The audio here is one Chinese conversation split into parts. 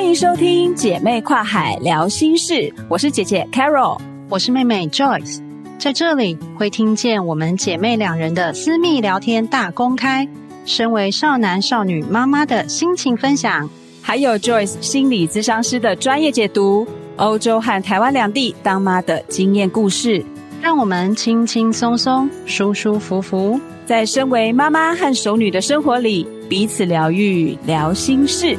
欢迎收听姐妹跨海聊心事，我是姐姐 Carol，我是妹妹 Joyce，在这里会听见我们姐妹两人的私密聊天大公开，身为少男少女妈妈的心情分享，还有 Joyce 心理咨商师的专业解读，欧洲和台湾两地当妈的经验故事，让我们轻轻松松、舒舒服服，在身为妈妈和熟女的生活里彼此疗愈，聊心事。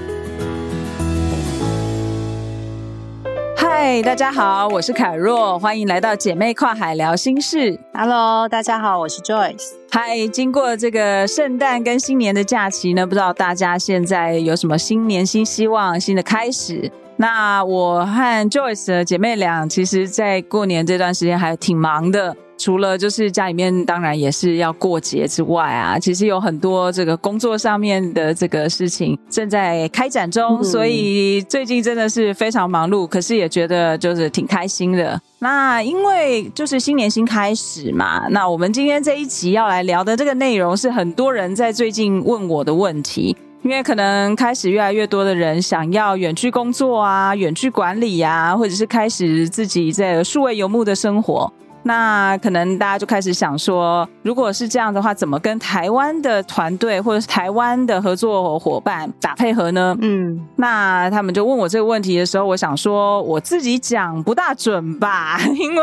嗨，大家好，我是凯若，欢迎来到姐妹跨海聊心事。Hello，大家好，我是 Joyce。嗨，经过这个圣诞跟新年的假期呢，不知道大家现在有什么新年新希望、新的开始？那我和 Joyce 的姐妹俩，其实在过年这段时间还挺忙的。除了就是家里面当然也是要过节之外啊，其实有很多这个工作上面的这个事情正在开展中，嗯、所以最近真的是非常忙碌，可是也觉得就是挺开心的。那因为就是新年新开始嘛，那我们今天这一集要来聊的这个内容是很多人在最近问我的问题，因为可能开始越来越多的人想要远距工作啊、远距管理啊，或者是开始自己在数位游牧的生活。那可能大家就开始想说，如果是这样的话，怎么跟台湾的团队或者是台湾的合作伙伴打配合呢？嗯，那他们就问我这个问题的时候，我想说我自己讲不大准吧，因为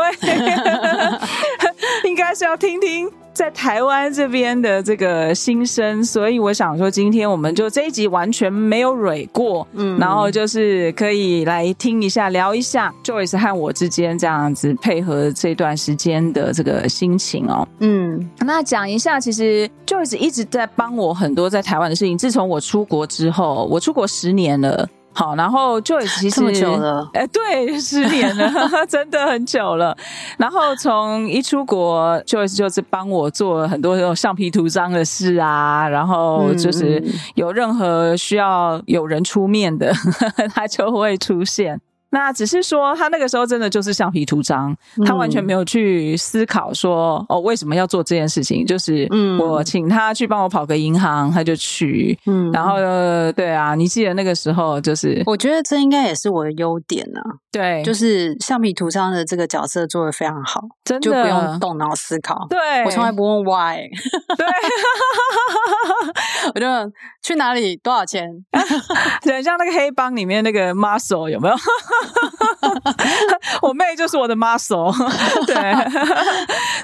应该是要听听。在台湾这边的这个心声，所以我想说，今天我们就这一集完全没有蕊过，嗯，然后就是可以来听一下，聊一下 Joyce 和我之间这样子配合这段时间的这个心情哦，嗯，那讲一下，其实 Joyce 一直在帮我很多在台湾的事情。自从我出国之后，我出国十年了。好，然后 Joyce 其实这么久了，哎，对，十年了，真的很久了。然后从一出国，Joyce 就是帮我做很多这种橡皮图章的事啊，然后就是有任何需要有人出面的，他就会出现。那只是说，他那个时候真的就是橡皮图章，他完全没有去思考说，哦，为什么要做这件事情？就是，我请他去帮我跑个银行，他就去。嗯，然后，对啊，你记得那个时候，就是我觉得这应该也是我的优点呢。对，就是橡皮图章的这个角色做的非常好，真的就不用动脑思考。对，我从来不问 why。对，我就去哪里，多少钱？对，像那个黑帮里面那个 muscle 有没有？我妹就是我的 muscle，对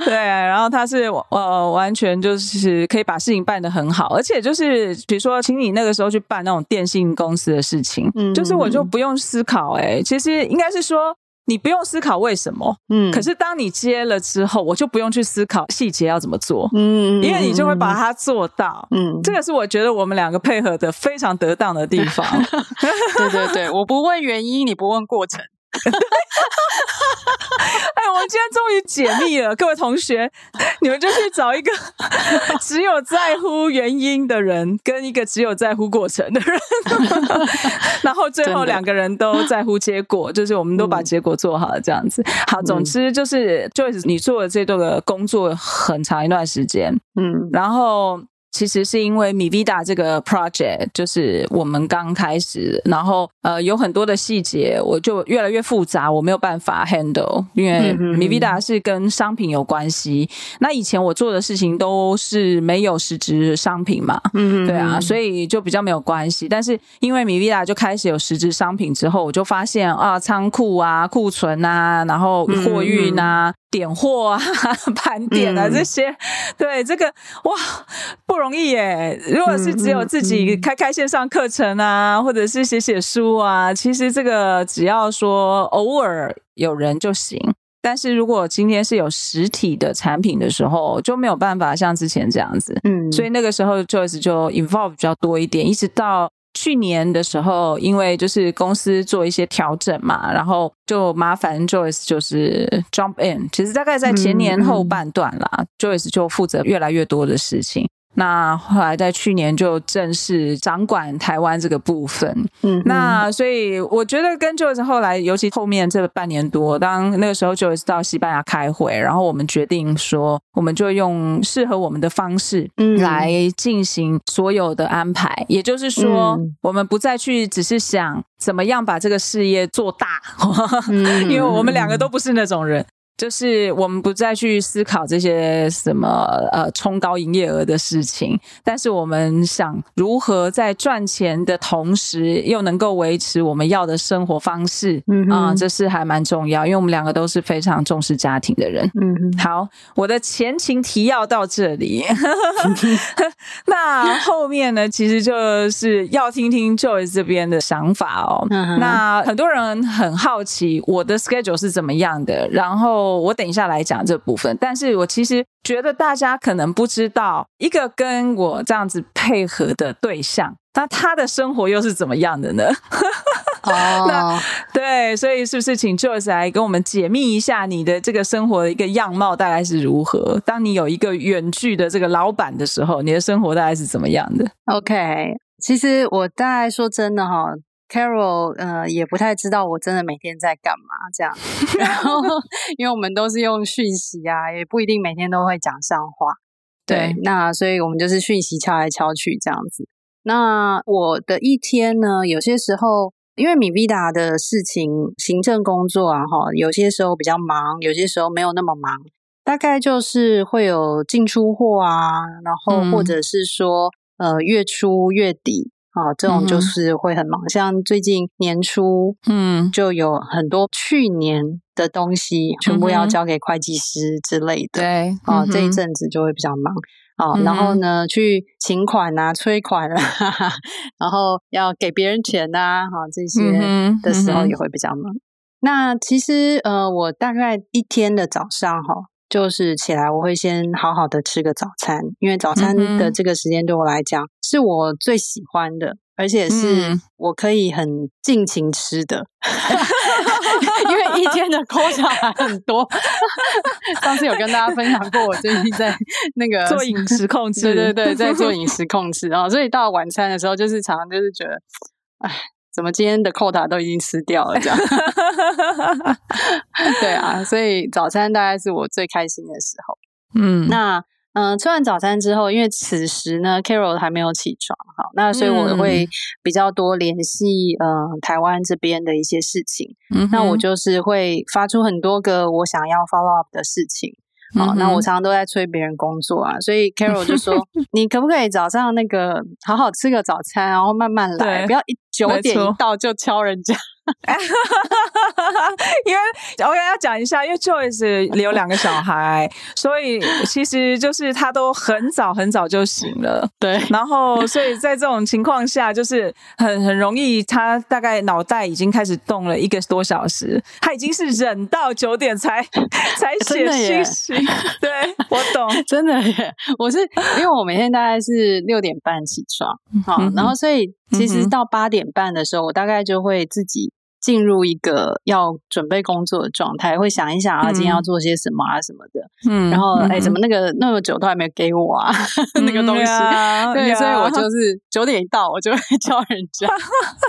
对，然后她是呃完全就是可以把事情办得很好，而且就是比如说，请你那个时候去办那种电信公司的事情，嗯，就是我就不用思考，哎，其实应该是说你不用思考为什么，嗯，可是当你接了之后，我就不用去思考细节要怎么做，嗯，因为你就会把它做到，嗯，这个是我觉得我们两个配合的非常得当的地方，对对对，我不问原因，你不问过程。哎，我们今天终于解密了，各位同学，你们就去找一个 只有在乎原因的人，跟一个只有在乎过程的人，然后最后两个人都在乎结果，就是我们都把结果做好了，这样子。好，总之就是，Joyce，你做了这段的工作很长一段时间，嗯，然后。其实是因为 MiVida 这个 project 就是我们刚开始，然后呃有很多的细节，我就越来越复杂，我没有办法 handle，因为 MiVida 是跟商品有关系。那以前我做的事情都是没有实质商品嘛，嗯，对啊，所以就比较没有关系。但是因为 MiVida 就开始有实质商品之后，我就发现啊，仓库啊、库存啊，然后货运啊。点货啊，盘点啊，这些，嗯、对这个哇不容易耶。如果是只有自己开开线上课程啊，或者是写写书啊，其实这个只要说偶尔有人就行。但是如果今天是有实体的产品的时候，就没有办法像之前这样子。嗯，所以那个时候 Joyce 就 involve 比较多一点，一直到。去年的时候，因为就是公司做一些调整嘛，然后就麻烦 Joyce 就是 jump in。其实大概在前年后半段啦，嗯，Joyce 就负责越来越多的事情。那后来在去年就正式掌管台湾这个部分。嗯哼，那所以我觉得跟 Joyce 后来，尤其后面这半年多，当那个时候 Joyce 到西班牙开会，然后我们决定说，我们就用适合我们的方式来进行所有的安排。嗯、也就是说，嗯、我们不再去只是想怎么样把这个事业做大，嗯、因为我们两个都不是那种人。就是我们不再去思考这些什么呃冲高营业额的事情，但是我们想如何在赚钱的同时，又能够维持我们要的生活方式，嗯啊、呃，这是还蛮重要，因为我们两个都是非常重视家庭的人。嗯哼，好，我的前情提要到这里，那后面呢，其实就是要听听 Joyce 这边的想法哦。那很多人很好奇我的 schedule 是怎么样的，然后。我等一下来讲这部分，但是我其实觉得大家可能不知道，一个跟我这样子配合的对象，那他的生活又是怎么样的呢？哦，那对，所以是不是请 Joyce 来跟我们解密一下你的这个生活的一个样貌大概是如何？当你有一个远距的这个老板的时候，你的生活大概是怎么样的？OK，其实我大概说真的哈。Carol，呃，也不太知道我真的每天在干嘛这样，然后因为我们都是用讯息啊，也不一定每天都会讲上话，对，对，那所以我们就是讯息敲来敲去这样子。那我的一天呢，有些时候因为 MiVida 的事情，行政工作啊，哈，有些时候比较忙，有些时候没有那么忙，大概就是会有进出货啊，然后或者是说，嗯、呃，月初月底。啊，这种就是会很忙，嗯、像最近年初，嗯，就有很多去年的东西全部要交给会计师之类的，对，啊，嗯、这一阵子就会比较忙，啊，然后呢，去请款啊、催款啊，然后要给别人钱呐、啊，哈，这些的时候也会比较忙。嗯、那其实，呃，我大概一天的早上，哈。就是起来，我会先好好的吃个早餐，因为早餐的这个时间对我来讲是我最喜欢的，而且是我可以很尽情吃的，因为一天的 quota 还很多。上次有跟大家分享过，我最近在那个做饮食控制，对对对，在做饮食控制啊，所以到晚餐的时候，就是常常就是觉得，哎。怎么今天的 quota 都已经吃掉了？这样，对啊，所以早餐大概是我最开心的时候。嗯，那嗯、呃，吃完早餐之后，因为此时呢，Carol 还没有起床，好，那所以我会比较多联系嗯、呃、台湾这边的一些事情。嗯，那我就是会发出很多个我想要 follow up 的事情。好，那我常常都在催别人工作啊，所以 Carol 就说：“你可不可以早上那个好好吃个早餐，然后慢慢来，不要一九点一到就敲人家。”因为我要讲一下，因为 Joyce 有两个小孩，所以其实就是他都很早很早就醒了。对，然后所以在这种情况下，就是很很容易，他大概脑袋已经开始动了一个多小时，他已经是忍到九点才才 写信息。对，我懂，真的耶。我是因为我每天大概是六点半起床，好，然后所以其实到八点半的时候，我大概就会自己。进入一个要准备工作的状态，会想一想啊，今天要做些什么啊什么的。嗯，然后哎，怎么那个那么久都还没有给我啊？那个东西，对，所以我就是九点一到，我就会 叫人家。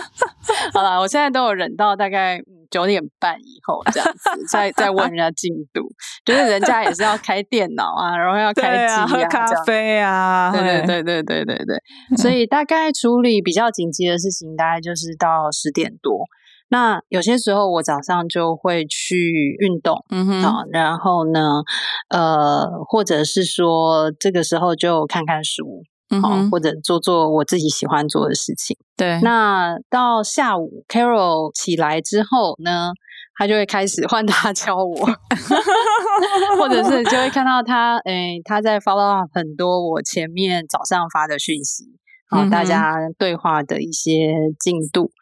好了，我现在都有忍到大概九点半以后这样子，再再问人家进度，就是人家也是要开电脑啊，然后要开机啊，喝咖啡啊，对对对对对对对。所以大概处理比较紧急的事情，大概就是到十点多。那有些时候我早上就会去运动，嗯哼，好，然后呢，呃，或者是说这个时候就看看书，嗯哼，或者做做我自己喜欢做的事情。对，那到下午 Carol 起来之后呢，他就会开始换他 教我，或者是就会看到他，诶，他在 follow up 很多我前面早上发的讯息，好，大家对话的一些进度。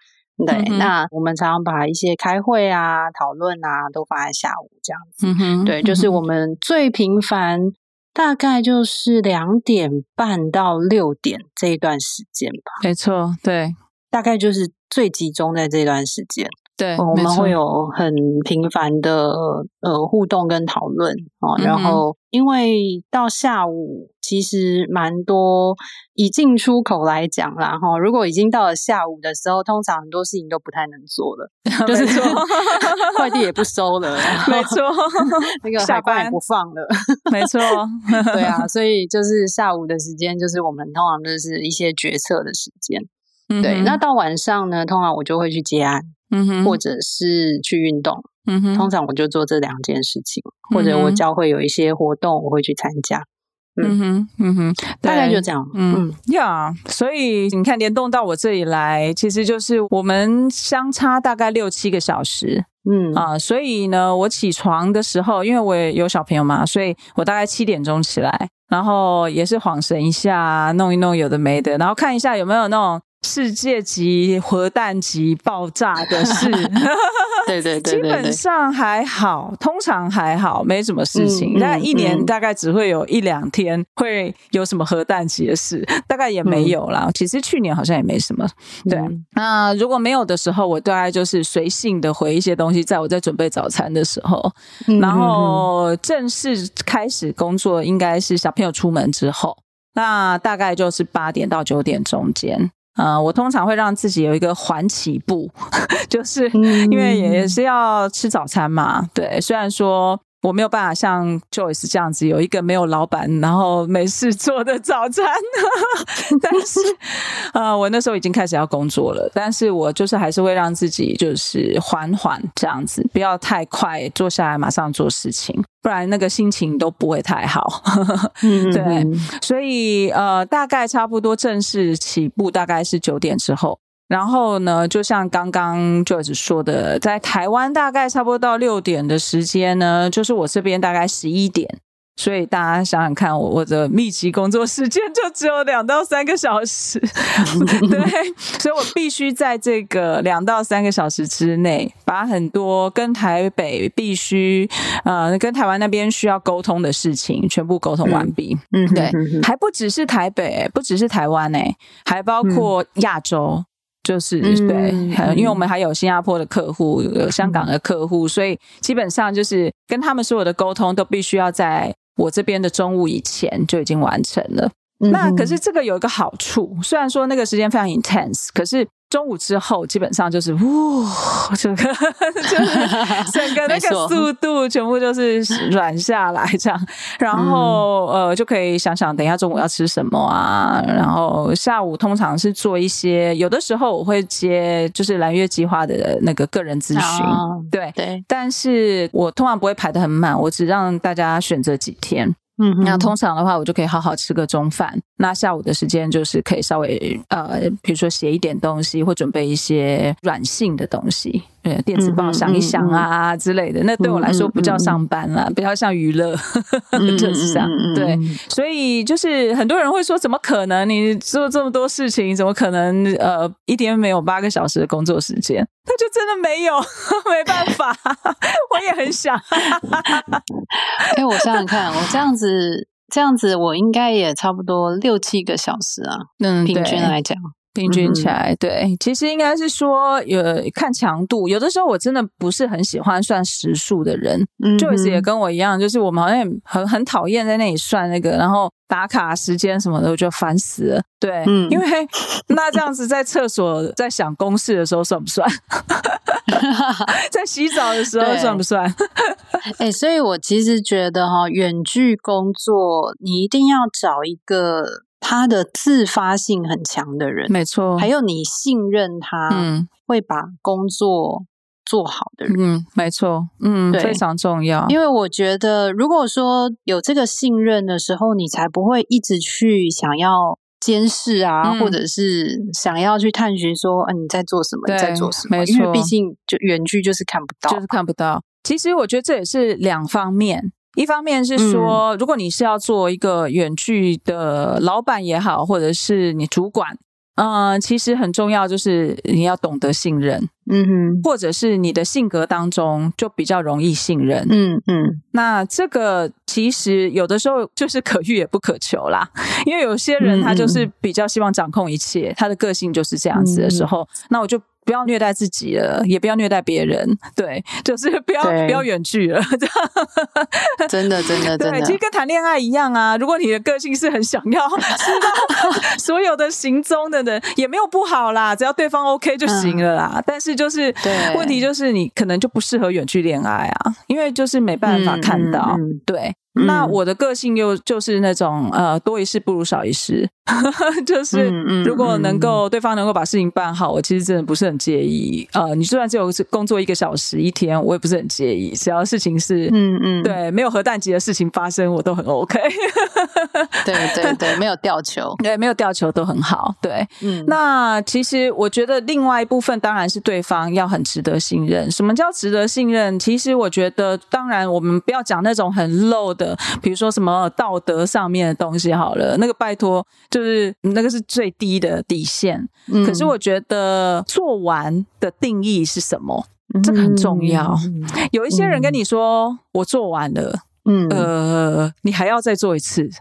对，嗯、那我们常常把一些开会啊、讨论啊，都放在下午这样子。嗯哼，对，就是我们最频繁，大概就是两点半到六点这一段时间吧。没错，对，大概就是最集中在这段时间。对，我们会有很频繁的呃互动跟讨论啊。然后因为到下午其实蛮多，以进出口来讲啦哈，如果已经到了下午的时候，通常很多事情都不太能做了，就是说快递也不收了，没错，那个海关也不放了，没错，对啊，所以就是下午的时间，就是我们通常就是一些决策的时间。嗯、对，那到晚上呢，通常我就会去接案。嗯，或者是去运动，嗯，通常我就做这两件事情，嗯、或者我教会有一些活动，我会去参加，嗯，嗯哼，嗯哼，大概就这样，嗯呀，yeah, 所以你看联动到我这里来，其实就是我们相差大概六七个小时，嗯。啊，所以呢，我起床的时候，因为我也有小朋友嘛，所以我大概七点钟起来，然后也是晃神一下，弄一弄有的没的，然后看一下有没有那种。世界级核弹级爆炸的事，对对对，基本上还好，通常还好，没什么事情。那、一年大概只会有一两天会有什么核弹级的事，大概也没有啦。嗯、其实去年好像也没什么。对，嗯、那如果没有的时候，我大概就是随性的回一些东西，在我在准备早餐的时候，嗯、然后正式开始工作应该是小朋友出门之后，那大概就是八点到九点中间。呃，我通常会让自己有一个缓起步，就是因为也是要吃早餐嘛。对，虽然说。我没有办法像 Joyce 这样子有一个没有老板然后没事做的早餐，但是呃，我那时候已经开始要工作了，但是我就是还是会让自己就是缓缓这样子，不要太快坐下来马上做事情，不然那个心情都不会太好。对，所以呃，大概差不多正式起步大概是九点之后。然后呢，就像刚刚 Joyce 说的，在台湾大概差不多到六点的时间呢，就是我这边大概十一点。所以大家想想看，我我的密集工作时间就只有两到三个小时，对，所以我必须在这个两到三个小时之内，把很多跟台北必须呃跟台湾那边需要沟通的事情全部沟通完毕。嗯，对，还不只是台北，不只是台湾诶，还包括亚洲。就是对，因为我们还有新加坡的客户，有香港的客户，所以基本上就是跟他们所有的沟通都必须要在我这边的中午以前就已经完成了。那可是这个有一个好处，虽然说那个时间非常 intense，可是。中午之后，基本上就是呜，整个 就是整个那个速度全部就是软下来这样，然后呃就可以想想等一下中午要吃什么啊，然后下午通常是做一些，有的时候我会接就是蓝月计划的那个个人咨询，对对，但是我通常不会排的很满，我只让大家选择几天。嗯，那通常的话，我就可以好好吃个中饭。那下午的时间就是可以稍微呃，比如说写一点东西，或准备一些软性的东西，对，电子报想一想啊、嗯、之类的。那对我来说不叫上班啦，比较像娱乐，就是这样。对，所以就是很多人会说，怎么可能？你做这么多事情，怎么可能？呃，一天没有八个小时的工作时间？他就真的没有，没办法，我也很想。哎、欸，我想想看，我这样子，这样子，我应该也差不多六七个小时啊。嗯，平均来讲。平均起来，对，其实应该是说有看强度，有的时候我真的不是很喜欢算时数的人，，Joyce 也跟我一样，就是我们好像很很讨厌在那里算那个，然后打卡时间什么的，我就烦死了。对，嗯，因为 那这样子在厕所在想公式的时候算不算？在洗澡的时候算不算？哎、欸，所以我其实觉得哈，远距工作你一定要找一个。他的自发性很强的人，没错，还有你信任他，嗯，会把工作做好的人，嗯，没错，嗯，非常重要。因为我觉得，如果说有这个信任的时候，你才不会一直去想要监视啊，嗯、或者是想要去探寻说，啊，你在做什么，对你在做什么？没错，因为毕竟就远距就是看不到，就是看不到。其实我觉得这也是两方面。一方面是说，如果你是要做一个远距的老板也好，或者是你主管，嗯、呃，其实很重要就是你要懂得信任，嗯哼，或者是你的性格当中就比较容易信任，嗯嗯。那这个其实有的时候就是可遇也不可求啦，因为有些人他就是比较希望掌控一切，他的个性就是这样子的时候，那我就。不要虐待自己了，也不要虐待别人，对，就是不要不要远距了，这样 真的真的真的，对，其实跟谈恋爱一样啊。如果你的个性是很想要 知道所有的行踪的人，也没有不好啦，只要对方 OK 就行了啦。嗯、但是就是对问题就是你可能就不适合远距恋爱啊，因为就是没办法看到，嗯嗯、对。那我的个性又就是那种呃，多一事不如少一事，就是如果能够对方能够把事情办好，我其实真的不是很介意。呃，你就算只有工作一个小时一天，我也不是很介意，只要事情是嗯嗯对，没有核弹级的事情发生，我都很 OK。对对对，没有吊球，对，没有吊球都很好。对，嗯，那其实我觉得另外一部分当然是对方要很值得信任。什么叫值得信任？其实我觉得，当然我们不要讲那种很 low 的。比如说什么道德上面的东西好了，那个拜托，就是那个是最低的底线。嗯、可是我觉得做完的定义是什么？这个很重要。嗯、有一些人跟你说、嗯、我做完了，嗯，呃，你还要再做一次。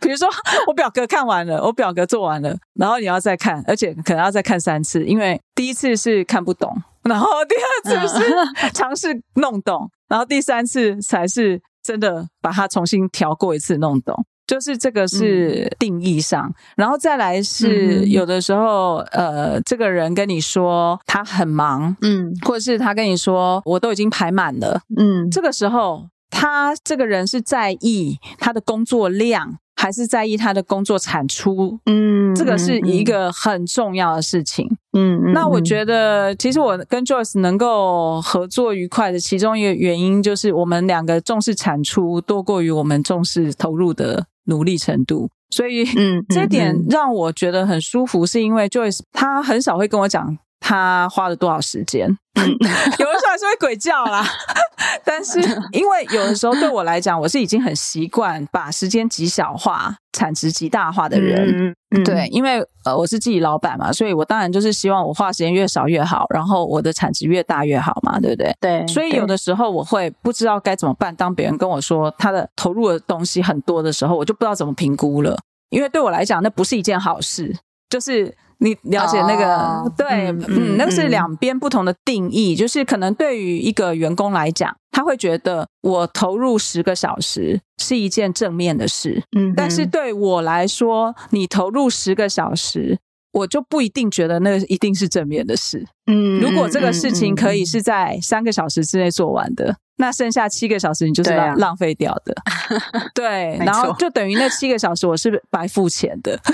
比如说我表格看完了，我表格做完了，然后你要再看，而且可能要再看三次，因为第一次是看不懂。然后第二次是尝试弄懂，然后第三次才是真的把它重新调过一次弄懂，就是这个是定义上，嗯、然后再来是有的时候，呃，这个人跟你说他很忙，嗯，或者是他跟你说我都已经排满了，嗯，这个时候他这个人是在意他的工作量。还是在意他的工作产出，嗯，这个是一个很重要的事情，嗯，那我觉得其实我跟 Joyce 能够合作愉快的其中一个原因，就是我们两个重视产出多过于我们重视投入的努力程度，所以，嗯，这点让我觉得很舒服，是因为 Joyce 他很少会跟我讲。他花了多少时间？有的时候还是会鬼叫啦，但是因为有的时候对我来讲，我是已经很习惯把时间极小化、产值极大化的人。嗯嗯、对，因为呃我是自己老板嘛，所以我当然就是希望我花时间越少越好，然后我的产值越大越好嘛，对不对？对。所以有的时候我会不知道该怎么办。当别人跟我说他的投入的东西很多的时候，我就不知道怎么评估了，因为对我来讲那不是一件好事，就是。你了解那个、哦、对，嗯，嗯，那个是两边不同的定义。嗯、就是可能对于一个员工来讲，他会觉得我投入十个小时是一件正面的事，嗯，但是对我来说，你投入十个小时，我就不一定觉得那个一定是正面的事。嗯，如果这个事情可以是在三个小时之内做完的，那剩下七个小时你就是浪浪费掉的。对，然后就等于那七个小时我是白付钱的。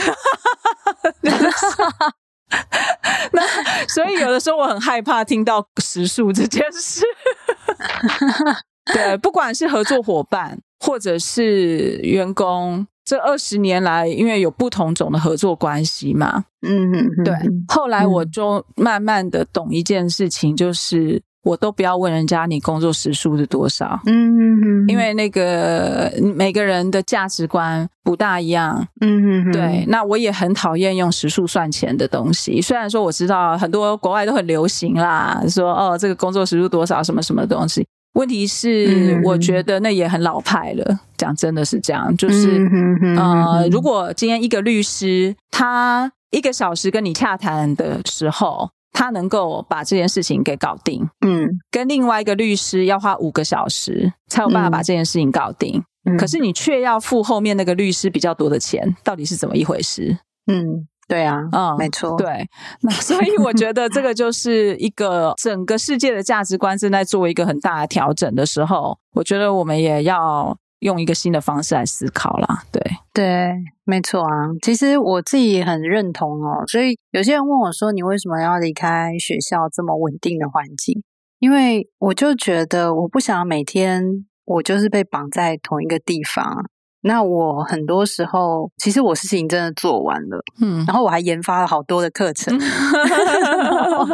那所以有的时候我很害怕听到时数这件事。对，不管是合作伙伴或者是员工，这二十年来，因为有不同种的合作关系嘛，嗯嗯，对。后来我就慢慢的懂一件事情，就是。我都不要问人家你工作时数是多少，嗯嗯嗯，因为那个每个人的价值观不大一样，嗯嗯，对。那我也很讨厌用时数算钱的东西，虽然说我知道很多国外都很流行啦，说哦这个工作时数多少什么什么东西，问题是我觉得那也很老派了，讲真的是这样，就是呃，如果今天一个律师他一个小时跟你洽谈的时候。他能够把这件事情给搞定，嗯，跟另外一个律师要花五个小时才有办法把这件事情搞定，嗯，可是你却要付后面那个律师比较多的钱，到底是怎么一回事？嗯，对啊，嗯，没错，对，那所以我觉得这个就是一个整个世界的价值观正在做一个很大的调整的时候，我觉得我们也要。用一个新的方式来思考啦，对对，没错啊。其实我自己也很认同哦。所以有些人问我说：“你为什么要离开学校这么稳定的环境？”因为我就觉得我不想每天我就是被绑在同一个地方。那我很多时候，其实我事情真的做完了，嗯，然后我还研发了好多的课程，然后，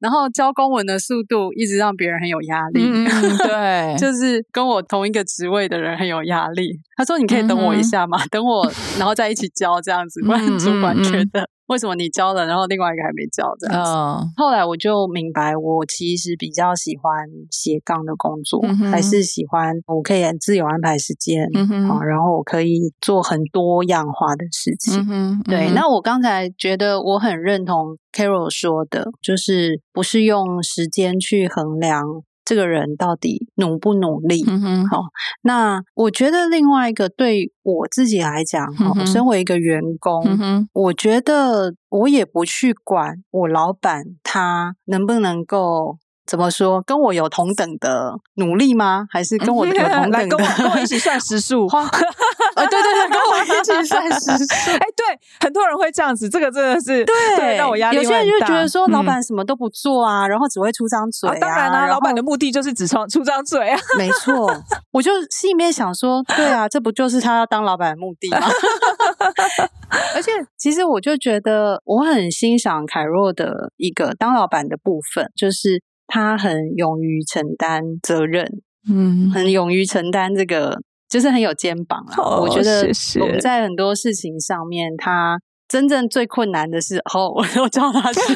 然后交公文的速度一直让别人很有压力，嗯，对，就是跟我同一个职位的人很有压力。他说：“你可以等我一下吗？嗯、等我，然后再一起交这样子，不然主管觉得为什么你交了，然后另外一个还没交这样子。哦、后来我就明白，我其实比较喜欢斜杠的工作，嗯、还是喜欢我可以自由安排时间，嗯哼啊，然后我可以做很多样化的事情。嗯哼对，那我刚才觉得我很认同 Carol 说的，就是不是用时间去衡量。这个人到底努不努力？好，那我觉得另外一个对我自己来讲，哈、嗯哼，身为一个员工，嗯，我觉得我也不去管我老板他能不能够。怎么说？跟我有同等的努力吗？还是跟我有同 等的？来跟我跟我一起算时数？啊，对对对，跟我一起算时数。哎，对，很多人会这样子，这个真的是对，对让我压力。有些人就觉得说，老板什么都不做啊，嗯、然后只会出张嘴啊。啊当然啦、啊，老板的目的就是只出出张嘴啊。没错，我就心里面想说，对啊，这不就是他要当老板的目的吗？而且，其实我就觉得，我很欣赏凯若的一个当老板的部分，就是。他很勇于承担责任，嗯，很勇于承担这个，就是很有肩膀啦。哦，我觉得在很多事情上面，他真正最困难的是，哦，我我叫他去。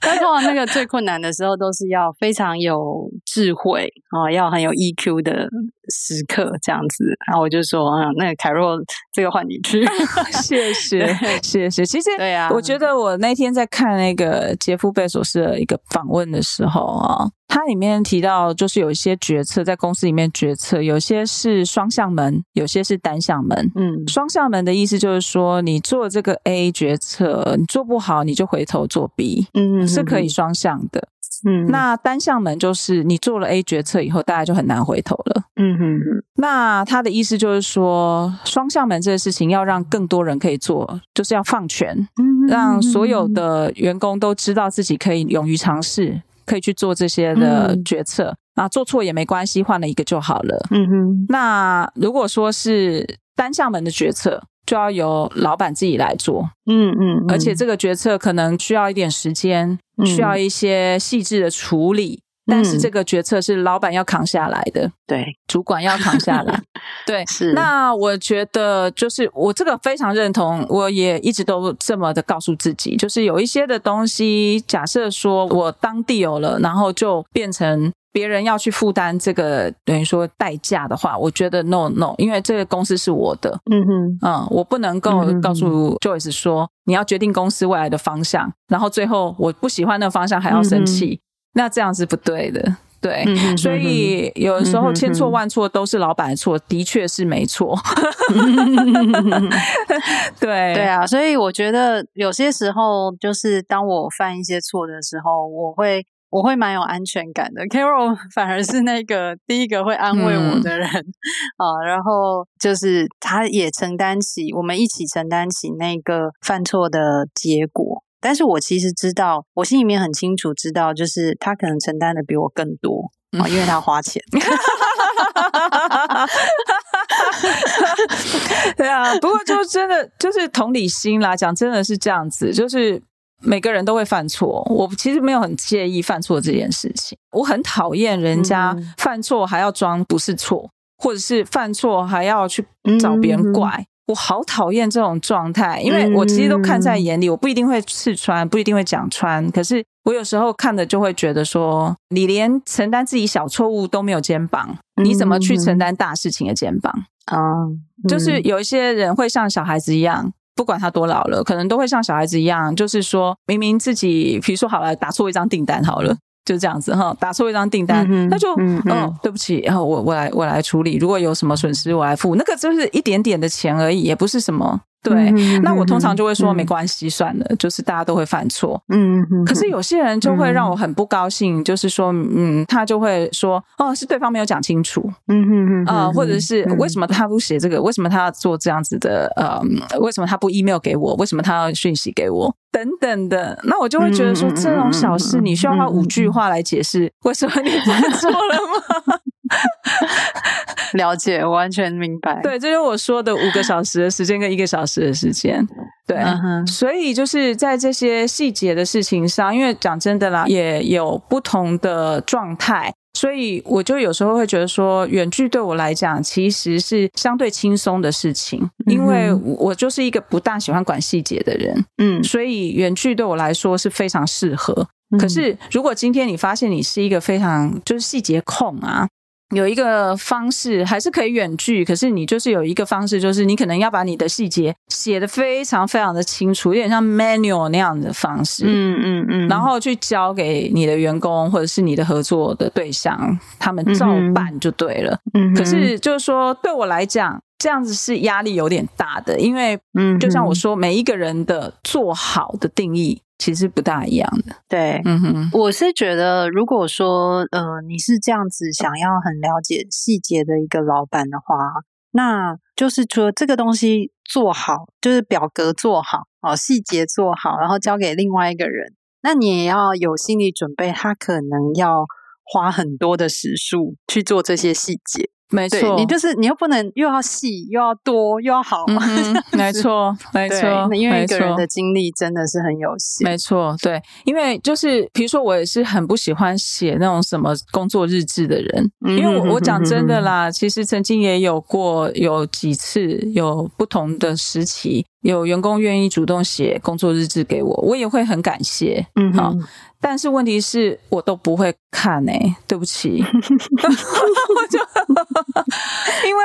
但通常那个最困难的时候，都是要非常有智慧啊，哦，要很有 EQ 的时刻这样子。然后我就说，嗯，那个凯若，这个换你去。谢谢，谢谢。其实，对啊，我觉得我那天在看那个杰夫贝索斯的一个访问的时候啊，他里面提到，就是有一些决策在公司里面决策，有些是双向门，有些是单向门。嗯，双向门的意思就是说，你做这个 A 决策，你做不好，你就回头做 B。嗯，是可以双向的。嗯，那单向门就是你做了 A 决策以后，大家就很难回头了。嗯哼哼。那他的意思就是说，双向门这个事情要让更多人可以做，就是要放权，嗯让所有的员工都知道自己可以勇于尝试，可以去做这些的决策。啊，做错也没关系，换了一个就好了。嗯哼。那如果说是单向门的决策，就要由老板自己来做，嗯嗯，而且这个决策可能需要一点时间，嗯、需要一些细致的处理，嗯、但是这个决策是老板要扛下来的，对，主管要扛下来，对，是。那我觉得就是我这个非常认同，我也一直都这么的告诉自己，就是有一些的东西，假设说我当地有了，然后就变成。别人要去负担这个等于说代价的话，我觉得 no no，因为这个公司是我的，嗯哼，嗯，我不能够告诉 Joyce 说你要决定公司未来的方向，然后最后我不喜欢那个方向还要生气，嗯、那这样是不对的，对，嗯、所以有的时候千错万错都是老板的错，的确是没错，对 对啊，所以我觉得有些时候就是当我犯一些错的时候，我会。我会蛮有安全感的，Carol 反而是那个第一个会安慰我的人、嗯、啊，然后就是他也承担起，我们一起承担起那个犯错的结果。但是我其实知道，我心里面很清楚知道，就是他可能承担的比我更多啊，因为他花钱。对啊，不过就真的就是同理心啦，讲真的是这样子，就是。每个人都会犯错，我其实没有很介意犯错这件事情。我很讨厌人家犯错还要装不是错，或者是犯错还要去找别人怪。我好讨厌这种状态，因为我其实都看在眼里，我不一定会刺穿，不一定会讲穿。可是我有时候看的就会觉得说，你连承担自己小错误都没有肩膀，你怎么去承担大事情的肩膀啊？就是有一些人会像小孩子一样。不管他多老了，可能都会像小孩子一样，就是说明明自己，比如说好了，打错一张订单好了，就这样子哈，打错一张订单，嗯、那就嗯，对不起，然后我我来我来处理，如果有什么损失我来付，那个就是一点点的钱而已，也不是什么。对，那我通常就会说没关系，算了，就是大家都会犯错。嗯，可是有些人就会让我很不高兴，就是说，嗯，他就会说，哦，是对方没有讲清楚。嗯嗯嗯，啊，或者是为什么他不写这个？为什么他要做这样子的？呃，为什么他不 email 给我？为什么他要讯息给我？等等的，那我就会觉得说，这种小事你需要花五句话来解释为什么你犯错了吗？了解，我完全明白。对，这就是我说的五个小时的时间跟一个小时的时间。对，uh huh. 所以就是在这些细节的事情上，因为讲真的啦，也有不同的状态。所以我就有时候会觉得说，远距对我来讲其实是相对轻松的事情，因为我就是一个不大喜欢管细节的人，嗯，所以远距对我来说是非常适合。可是如果今天你发现你是一个非常就是细节控啊。有一个方式还是可以远距，可是你就是有一个方式，就是你可能要把你的细节写得非常非常的清楚，有点像 manual 那样的方式，嗯嗯嗯，然后去交给你的员工或者是你的合作的对象，他们照办就对了。嗯，可是就是说对我来讲，这样子是压力有点大的，因为嗯，就像我说，每一个人的做好的定义。其实不大一样的，对，嗯哼，我是觉得，如果说，呃，你是这样子想要很了解细节的一个老板的话，那就是说这个东西做好，就是表格做好，哦，细节做好，然后交给另外一个人，那你也要有心理准备，他可能要花很多的时数去做这些细节。没错，你就是你又不能又要细又要多又要好，嗯、没错没错，因为一个人的精力真的是很有限。没错，对，因为就是比如说我也是很不喜欢写那种什么工作日志的人，嗯、因为我我讲真的啦，其实曾经也有过有几次有不同的时期，有员工愿意主动写工作日志给我，我也会很感谢，嗯好。但是问题是我都不会看哎、欸，对不起，我就因为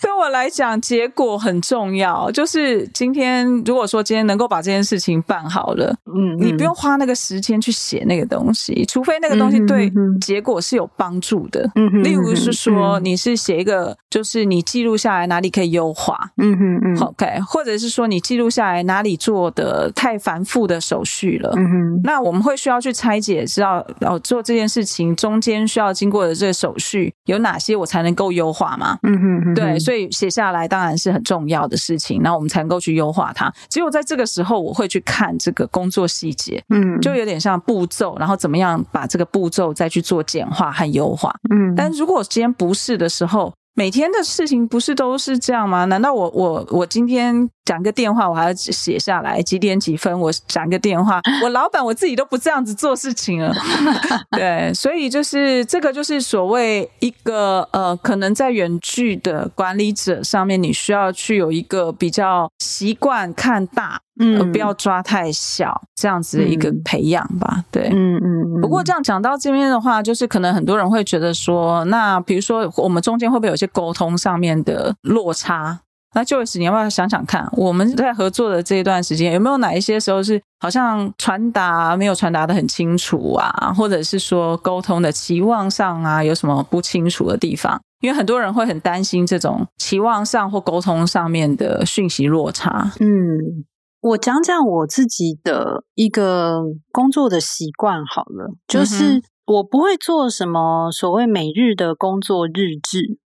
对我来讲结果很重要，就是今天如果说今天能够把这件事情办好了，嗯，你不用花那个时间去写那个东西，除非那个东西对结果是有帮助的，嗯，例如是说你是写一个，就是你记录下来哪里可以优化，嗯嗯嗯，OK，或者是说你记录下来哪里做的太繁复的手续了，嗯哼，那我们会需要去。拆解知道哦，做这件事情中间需要经过的这个手续有哪些，我才能够优化嘛？嗯哼，嗯哼，对，所以写下来当然是很重要的事情，那我们才能够去优化它。只有在这个时候，我会去看这个工作细节，嗯，就有点像步骤，然后怎么样把这个步骤再去做简化和优化。嗯，但如果今天不是的时候，每天的事情不是都是这样吗？难道我我我今天？讲个电话，我还要写下来几点几分。我讲个电话，我老板我自己都不这样子做事情了。对，所以就是这个，就是所谓一个呃，可能在远距的管理者上面，你需要去有一个比较习惯看大，嗯，不要抓太小，这样子的一个培养吧。对，嗯嗯。不过这样讲到这边的话，就是可能很多人会觉得说，那比如说我们中间会不会有些沟通上面的落差？那 Joyce，你要不要想想看，我们在合作的这一段时间，有没有哪一些时候是好像传达没有传达的很清楚啊，或者是说沟通的期望上啊，有什么不清楚的地方？因为很多人会很担心这种期望上或沟通上面的讯息落差。嗯，我讲讲我自己的一个工作的习惯好了，就是我不会做什么所谓每日的工作日志，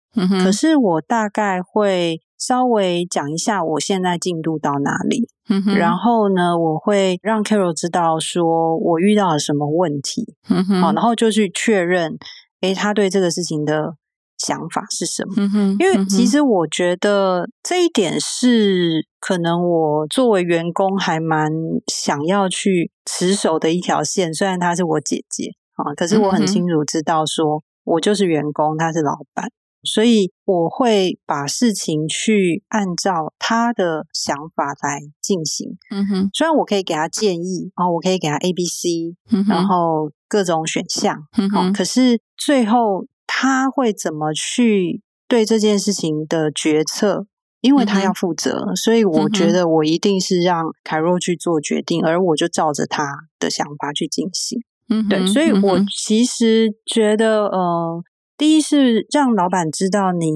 可是我大概会。稍微讲一下我现在进度到哪里，嗯哼，然后呢，我会让 Carol 知道说我遇到了什么问题，嗯哼，好，然后就去确认，诶，他对这个事情的想法是什么？嗯哼，因为其实我觉得这一点是可能我作为员工还蛮想要去持守的一条线，虽然她是我姐姐啊，可是我很清楚知道说我就是员工，他是老板。所以我会把事情去按照他的想法来进行。嗯哼，虽然我可以给他建议，然后我可以给他 A、B、C，然后各种选项。嗯哼，可是最后他会怎么去对这件事情的决策？因为他要负责，所以我觉得我一定是让凯若去做决定，而我就照着他的想法去进行。嗯，对，所以我其实觉得，呃。第一是让老板知道你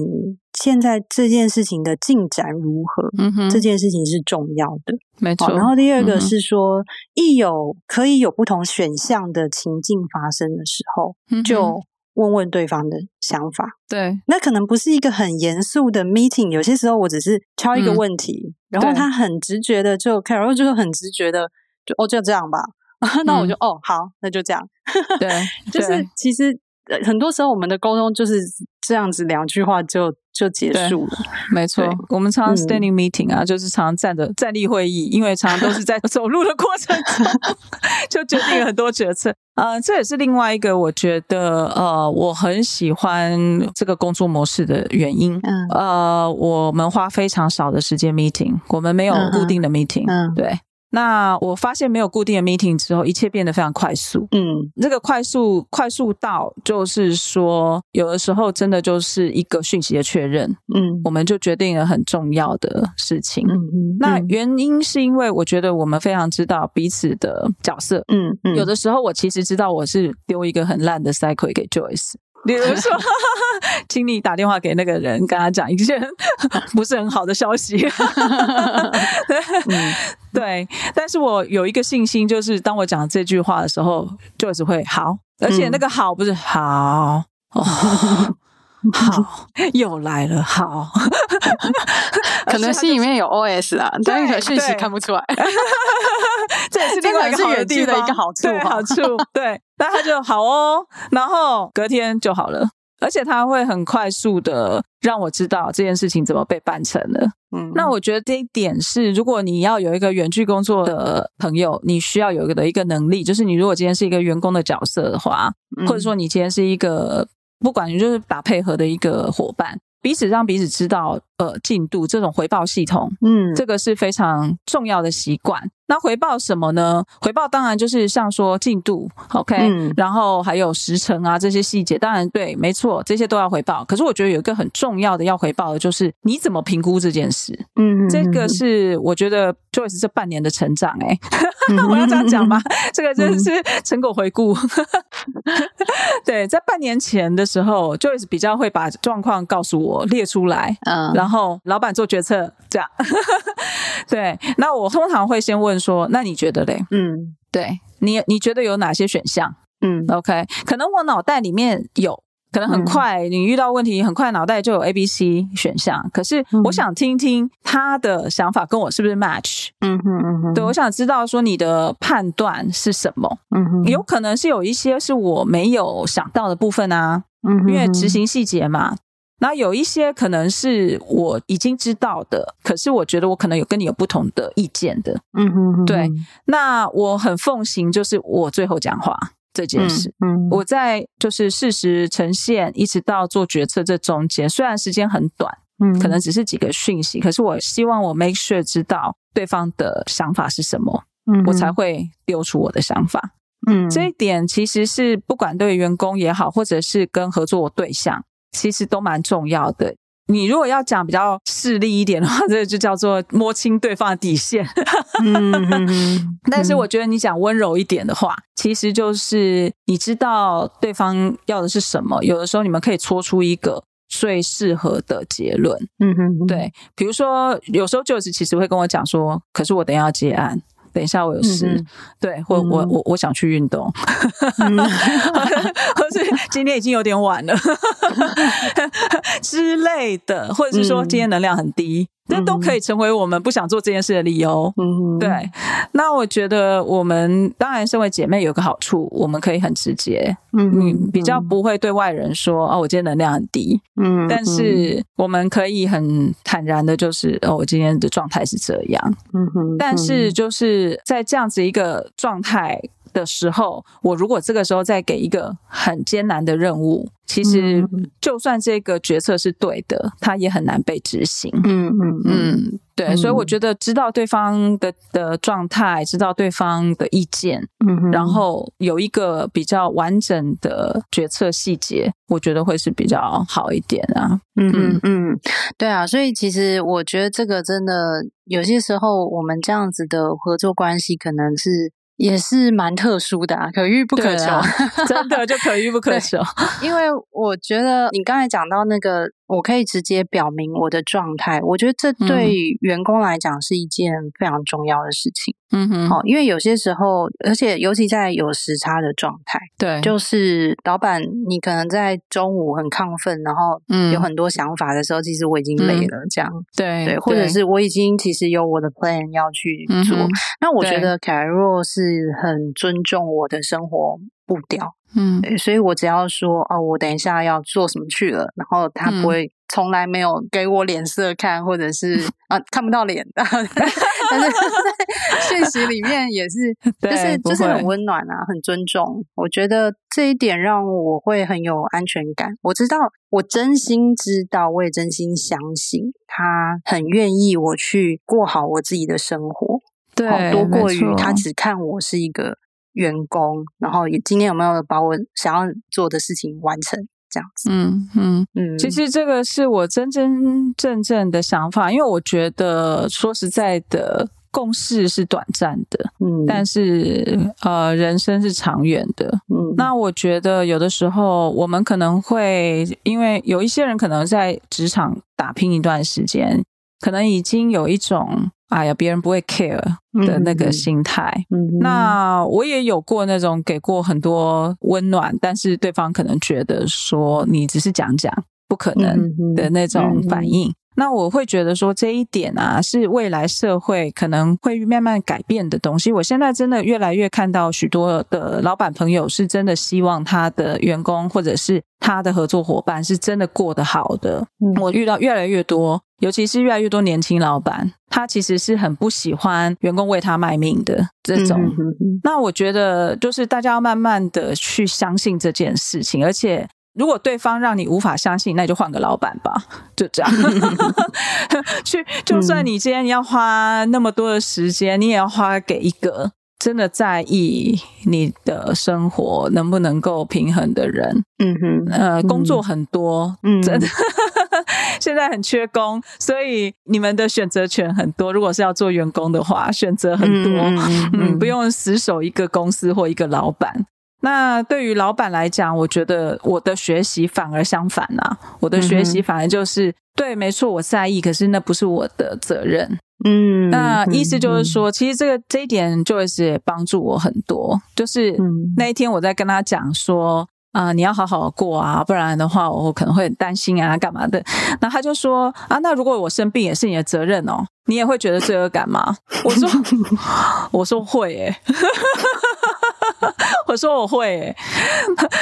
现在这件事情的进展如何，嗯哼，这件事情是重要的，没错。然后第二个是说，嗯、一有可以有不同选项的情境发生的时候，嗯、就问问对方的想法。对，那可能不是一个很严肃的 meeting，有些时候我只是敲一个问题，嗯、然后他很直觉的就开，然后就是很直觉的就哦，就这样吧。那我就、嗯、哦好，那就这样。对，就是其实。很多时候，我们的沟通就是这样子，两句话就就结束了。没错，我们常常 standing meeting 啊，嗯、就是常常站着站立会议，因为常常都是在 走路的过程中 就决定了很多决策。呃，这也是另外一个我觉得呃我很喜欢这个工作模式的原因。嗯，呃，我们花非常少的时间 meeting，我们没有固定的 meeting。嗯，对。那我发现没有固定的 meeting 之后，一切变得非常快速。嗯，这个快速快速到就是说，有的时候真的就是一个讯息的确认。嗯，我们就决定了很重要的事情。嗯嗯，那原因是因为我觉得我们非常知道彼此的角色。嗯嗯，有的时候我其实知道我是丢一个很烂的 cycle 给 Joyce。比如说，请你打电话给那个人，跟他讲一些 不是很好的消息。对，但是我有一个信心，就是当我讲这句话的时候，就只会好，而且那个好不是好。哦，好。又来了，好，可能心里面有 OS 啊，但是讯息看不出来。这也是另外一个远距的一个好处，好处。对。那他就好哦，然后隔天就好了，而且他会很快速的让我知道这件事情怎么被办成了。嗯，那我觉得这一点是，如果你要有一个远距工作的朋友，你需要有一个的一个能力，就是你如果今天是一个员工的角色的话，或者说你今天是一个不管你就是打配合的一个伙伴。彼此让彼此知道，呃，进度这种回报系统，嗯，这个是非常重要的习惯。那回报什么呢？回报当然就是像说进度，OK，嗯，然后还有时程啊这些细节，当然对，没错，这些都要回报。可是我觉得有一个很重要的要回报的就是你怎么评估这件事，嗯，这个是我觉得 Joyce 这半年的成长，欸，哎，我要这样讲吗？这个真的是成果回顾。对，在半年前的时候，Joyce 比较会把状况告诉我，列出来，嗯，然后老板做决策，这样。对，那我通常会先问说，那你觉得嘞？嗯，对你，你觉得有哪些选项？嗯，OK，可能我脑袋里面有。可能很快，你遇到问题，很快脑袋就有 A、B、C 选项。可是我想听听他的想法跟我是不是 match？嗯哼嗯哼，对，我想知道说你的判断是什么？嗯哼，有可能是有一些是我没有想到的部分啊。嗯，因为执行细节嘛。那有一些可能是我已经知道的，可是我觉得我可能有跟你有不同的意见的。嗯嗯，对。那我很奉行，就是我最后讲话。这件事，嗯，嗯，我在就是事实呈现，一直到做决策这中间，虽然时间很短，嗯，可能只是几个讯息，可是我希望我 make sure 知道对方的想法是什么，嗯，我才会丢出我的想法，嗯，这一点其实是不管对员工也好，或者是跟合作对象，其实都蛮重要的。你如果要讲比较势利一点的话，这个就叫做摸清对方的底线。嗯，但是我觉得你讲温柔一点的话，其实就是你知道对方要的是什么。有的时候你们可以搓出一个最适合的结论。嗯哼，对，比如说有时候就是其实会跟我讲说，可是我等一下要结案。等一下，我有事，嗯、对，或我我我想去运动，嗯、或是今天已经有点晚了 之类的，或者是说今天能量很低。嗯这都可以成为我们不想做这件事的理由。嗯，对。那我觉得我们当然身为姐妹有个好处，我们可以很直接。嗯，你比较不会对外人说哦，我今天能量很低。嗯，但是我们可以很坦然的，就是哦，我今天的状态是这样。嗯哼。但是就是在这样子一个状态的时候，我如果这个时候再给一个很艰难的任务，其实就算这个决策是对的，它也很难被执行。嗯嗯嗯，对，嗯、所以我觉得知道对方的的状态，知道对方的意见，嗯，然后有一个比较完整的决策细节，我觉得会是比较好一点啊。嗯嗯嗯，对啊，所以其实我觉得这个真的有些时候，我们这样子的合作关系可能是。也是蛮特殊的啊，可遇不可求，啊、真的就可遇不可求。因为我觉得你刚才讲到那个。我可以直接表明我的状态，我觉得这对员工来讲是一件非常重要的事情。嗯哼，好，因为有些时候，而且尤其在有时差的状态，对，就是老板，你可能在中午很亢奋，然后有很多想法的时候，其实我已经累了，这样，对对，或者是我已经其实有我的 plan 要去做。那我觉得凯若是很尊重我的生活步调。嗯，所以我只要说哦，我等一下要做什么去了，然后他不会从来没有给我脸色看，或者是 啊看不到脸。的，但是在讯息里面也是，就是就是很温暖啊，很尊重。我觉得这一点让我会很有安全感。我知道，我真心知道，我也真心相信，他很愿意我去过好我自己的生活，对，多过于他只看我是一个员工，然后也今天有没有把我想要做的事情完成。这样子，嗯嗯嗯，其实这个是我真真正正的想法，因为我觉得说实在的，共事是短暂的，嗯，但是呃，人生是长远的，嗯，那我觉得有的时候我们可能会，因为有一些人可能在职场打拼一段时间，可能已经有一种。哎呀，别人不会 care 的那个心态。那我也有过那种给过很多温暖，但是对方可能觉得说你只是讲讲，不可能的那种反应。那我会觉得说这一点啊，是未来社会可能会慢慢改变的东西。我现在真的越来越看到许多的老板朋友是真的希望他的员工或者是他的合作伙伴是真的过得好的。嗯、我遇到越来越多。尤其是越来越多年轻老板，他其实是很不喜欢员工为他卖命的这种。嗯、哼哼，那我觉得，就是大家要慢慢的去相信这件事情，而且如果对方让你无法相信，那就换个老板吧，就这样。去，就算你今天要花那么多的时间，你也要花给一个。真的在意你的生活能不能够平衡的人，嗯哼，呃，工作很多，嗯，真的，现在很缺工，所以你们的选择权很多。如果是要做员工的话，选择很多，嗯，不用死守一个公司或一个老板。那对于老板来讲，我觉得我的学习反而相反啊，我的学习反而就是，对，没错，我在意，可是那不是我的责任。嗯，那意思就是说，嗯、其实这个这一点 Joyce 也帮助我很多。就是那一天我在跟他讲说，啊、呃，你要好好过啊，不然的话我可能会很担心啊，干嘛的。那他就说，啊，那如果我生病也是你的责任哦，你也会觉得罪恶感吗？我说，我说会诶、欸。我说我会、欸，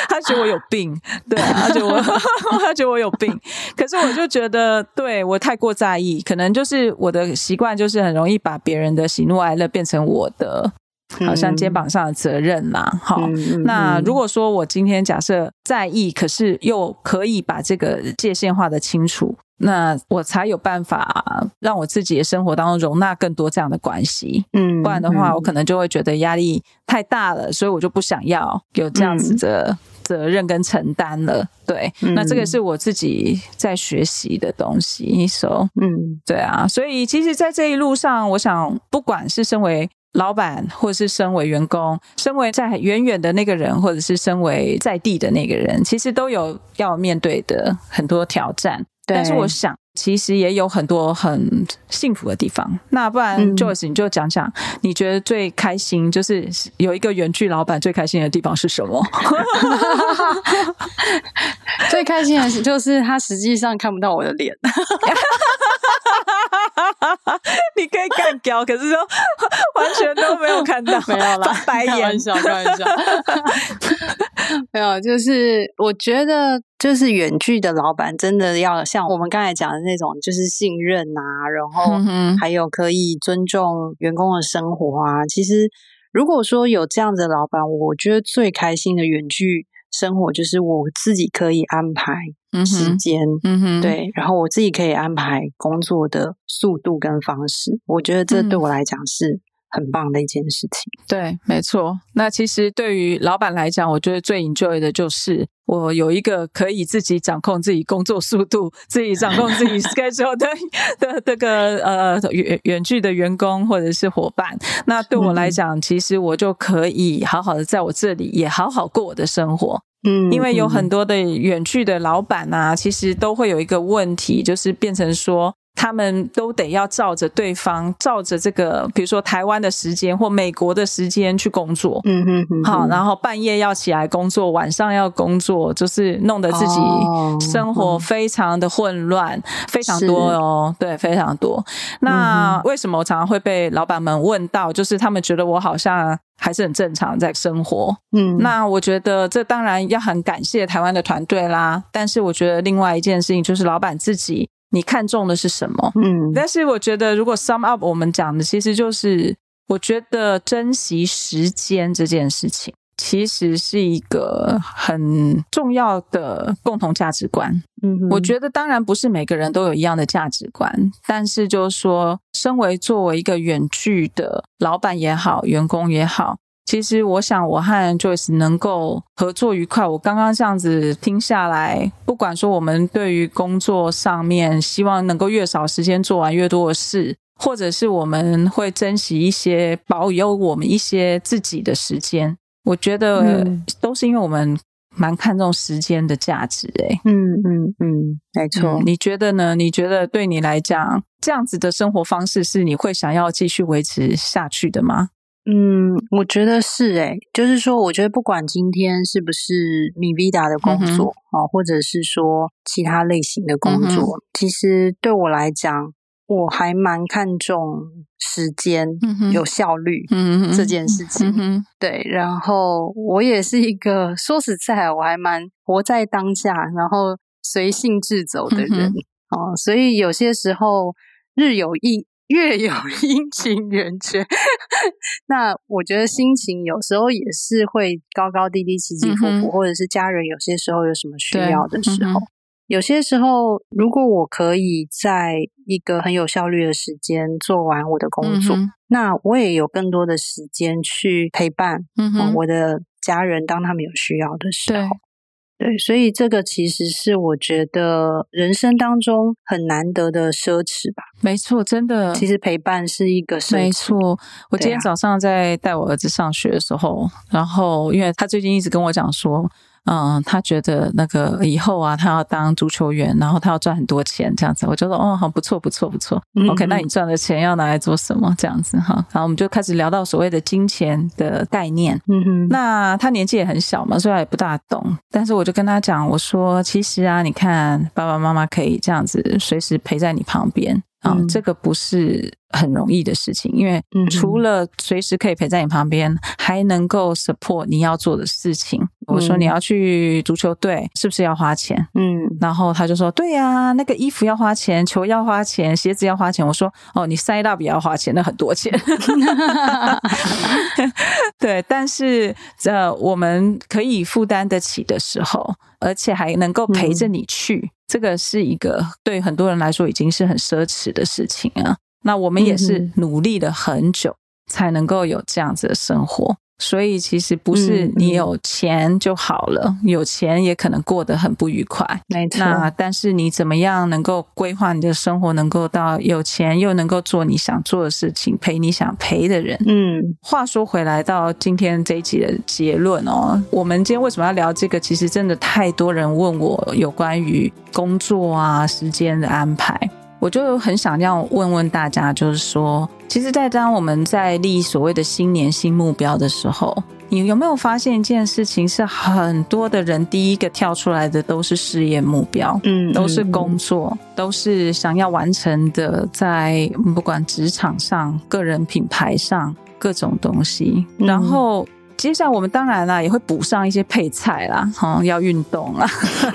他觉得我有病，对，他觉得我，他觉得我有病。可是我就觉得，对，我太过在意，可能就是我的习惯，就是很容易把别人的喜怒哀乐变成我的，好像肩膀上的责任啦。好，那如果说我今天假设在意，可是又可以把这个界限画得清楚。那我才有办法让我自己的生活当中容纳更多这样的关系，嗯，不然的话，我可能就会觉得压力太大了，所以我就不想要有这样子的责任跟承担了。对，那这个是我自己在学习的东西，so，嗯，对啊，所以其实，在这一路上，我想，不管是身为老板，或是身为员工，身为在远远的那个人，或者是身为在地的那个人，其实都有要面对的很多挑战。但是我想，其实也有很多很幸福的地方。那不然，Joyce，你就讲讲，你觉得最开心，就是有一个远距老板最开心的地方是什么？最开心的是，就是他实际上看不到我的脸。你可以干掉，可是说完全都没有看到，没有啦，白眼，开玩笑，开玩笑，没有，就是我觉得，就是远距的老板真的要像我们刚才讲的那种，就是信任啊，然后还有可以尊重员工的生活啊。其实，如果说有这样的老板，我觉得最开心的远距生活就是我自己可以安排时间，嗯哼，对，然后我自己可以安排工作的速度跟方式，我觉得这对我来讲是很棒的一件事情。嗯、对，没错。那其实对于老板来讲，我觉得最 enjoy 的就是我有一个可以自己掌控自己工作速度、自己掌控自己 schedule 的 的这个呃远远距的员工或者是伙伴。那对我来讲，其实我就可以好好的在我这里也好好过我的生活。嗯，因为有很多的远距的老板啊，其实都会有一个问题，就是变成说。他们都得要照着对方，照着这个，比如说台湾的时间或美国的时间去工作。嗯嗯，嗯哼，好，然后半夜要起来工作，晚上要工作，就是弄得自己生活非常的混乱，哦、非常多哦，对，非常多。那为什么我常常会被老板们问到？就是他们觉得我好像还是很正常在生活。嗯，那我觉得这当然要很感谢台湾的团队啦。但是我觉得另外一件事情就是老板自己。你看中的是什么？嗯，但是我觉得，如果 sum up 我们讲的，其实就是我觉得珍惜时间这件事情，其实是一个很重要的共同价值观。嗯哼，我觉得当然不是每个人都有一样的价值观，但是就是说，身为作为一个远距的老板也好，员工也好。其实我想，我和 Joyce 能够合作愉快。我刚刚这样子听下来，不管说我们对于工作上面希望能够越少时间做完越多的事，或者是我们会珍惜一些保有我们一些自己的时间，我觉得都是因为我们蛮看重时间的价值。诶，嗯嗯嗯，没错。你觉得呢？你觉得对你来讲，这样子的生活方式是你会想要继续维持下去的吗？嗯，我觉得是诶，就是说，我觉得不管今天是不是 MiVida 的工作啊，嗯、或者是说其他类型的工作，嗯、其实对我来讲，我还蛮看重时间、嗯、有效率这件事情。对，然后我也是一个 说实在，我还蛮活在当下，然后随性自走的人啊、所以有些时候日有一。月有 阴晴圆缺，那我觉得心情有时候也是会高高低低、起起伏伏，嗯、或者是家人有些时候有什么需要的时候，嗯、有些时候如果我可以在一个很有效率的时间做完我的工作，嗯、那我也有更多的时间去陪伴我的家人，当他们有需要的时候。对，所以这个其实是我觉得人生当中很难得的奢侈吧。没错，真的，其实陪伴是一个奢侈。没错，我今天早上在带我儿子上学的时候，啊、然后因为他最近一直跟我讲说。嗯，他觉得那个以后啊，他要当足球员，然后他要赚很多钱，这样子。我就说，哦，好，不错，不错，不错。OK，那你赚的钱要拿来做什么？这样子哈。然后我们就开始聊到所谓的金钱的概念。嗯哼。那他年纪也很小嘛，所以他也不大懂。但是我就跟他讲，我说，其实啊，你看爸爸妈妈可以这样子随时陪在你旁边。啊、嗯，这个不是很容易的事情，因为除了随时可以陪在你旁边，还能够 support 你要做的事情。我说你要去足球队，是不是要花钱？嗯，然后他就说，对呀，那个衣服要花钱，球要花钱，鞋子要花钱。我说，哦，你 side up 也要花钱，那很多钱。对，但是这我们可以负担得起的时候，而且还能够陪着你去。嗯这个是一个对很多人来说已经是很奢侈的事情啊。那我们也是努力了很久才能够有这样子的生活。所以其实不是你有钱就好了，有钱也可能过得很不愉快。没错。那但是你怎么样能够规划你的生活，能够到有钱又能够做你想做的事情，陪你想陪的人？嗯。话说回来，到今天这一集的结论哦，我们今天为什么要聊这个？其实真的太多人问我有关于工作啊、时间的安排。我就很想要问问大家，就是说，其实，在当我们在立所谓的新年新目标的时候，你有没有发现一件事情？是很多的人第一个跳出来的都是事业目标，嗯，都是工作，都是想要完成的，在不管职场上、个人品牌上各种东西，然后。接下来我们当然啦，也会补上一些配菜啦，哈、嗯，要运动啊，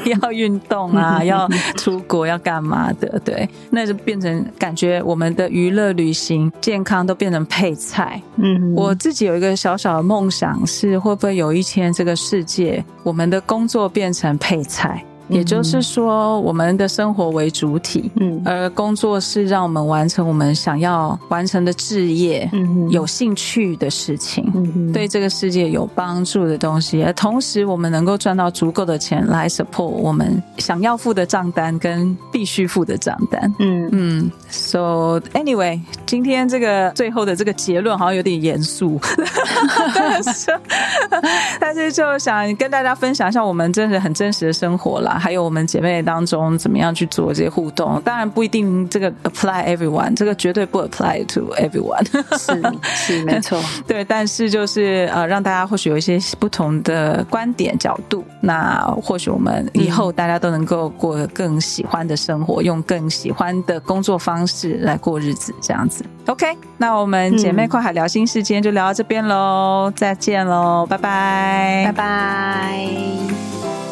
要运动啊，要出国要干嘛的，对，那就变成感觉我们的娱乐、旅行、健康都变成配菜。嗯哼，我自己有一个小小的梦想是，会不会有一天这个世界，我们的工作变成配菜？也就是说，我们的生活为主体，嗯，而工作是让我们完成我们想要完成的志业，嗯，有兴趣的事情，嗯，对这个世界有帮助的东西，而同时我们能够赚到足够的钱来 support 我们想要付的账单跟必须付的账单，嗯嗯。So anyway，今天这个最后的这个结论好像有点严肃，但是 但是就想跟大家分享一下我们真的很真实的生活啦。啊，还有我们姐妹当中怎么样去做这些互动。当然不一定这个 apply everyone，这个绝对不 apply to everyone。是是没错，对，但是就是呃，让大家或许有一些不同的观点角度，那或许我们以后大家都能够过更喜欢的生活，嗯、用更喜欢的工作方式来过日子，这样子。OK，那我们姐妹跨海聊心事今天就聊到这边喽，再见喽，拜拜，拜拜。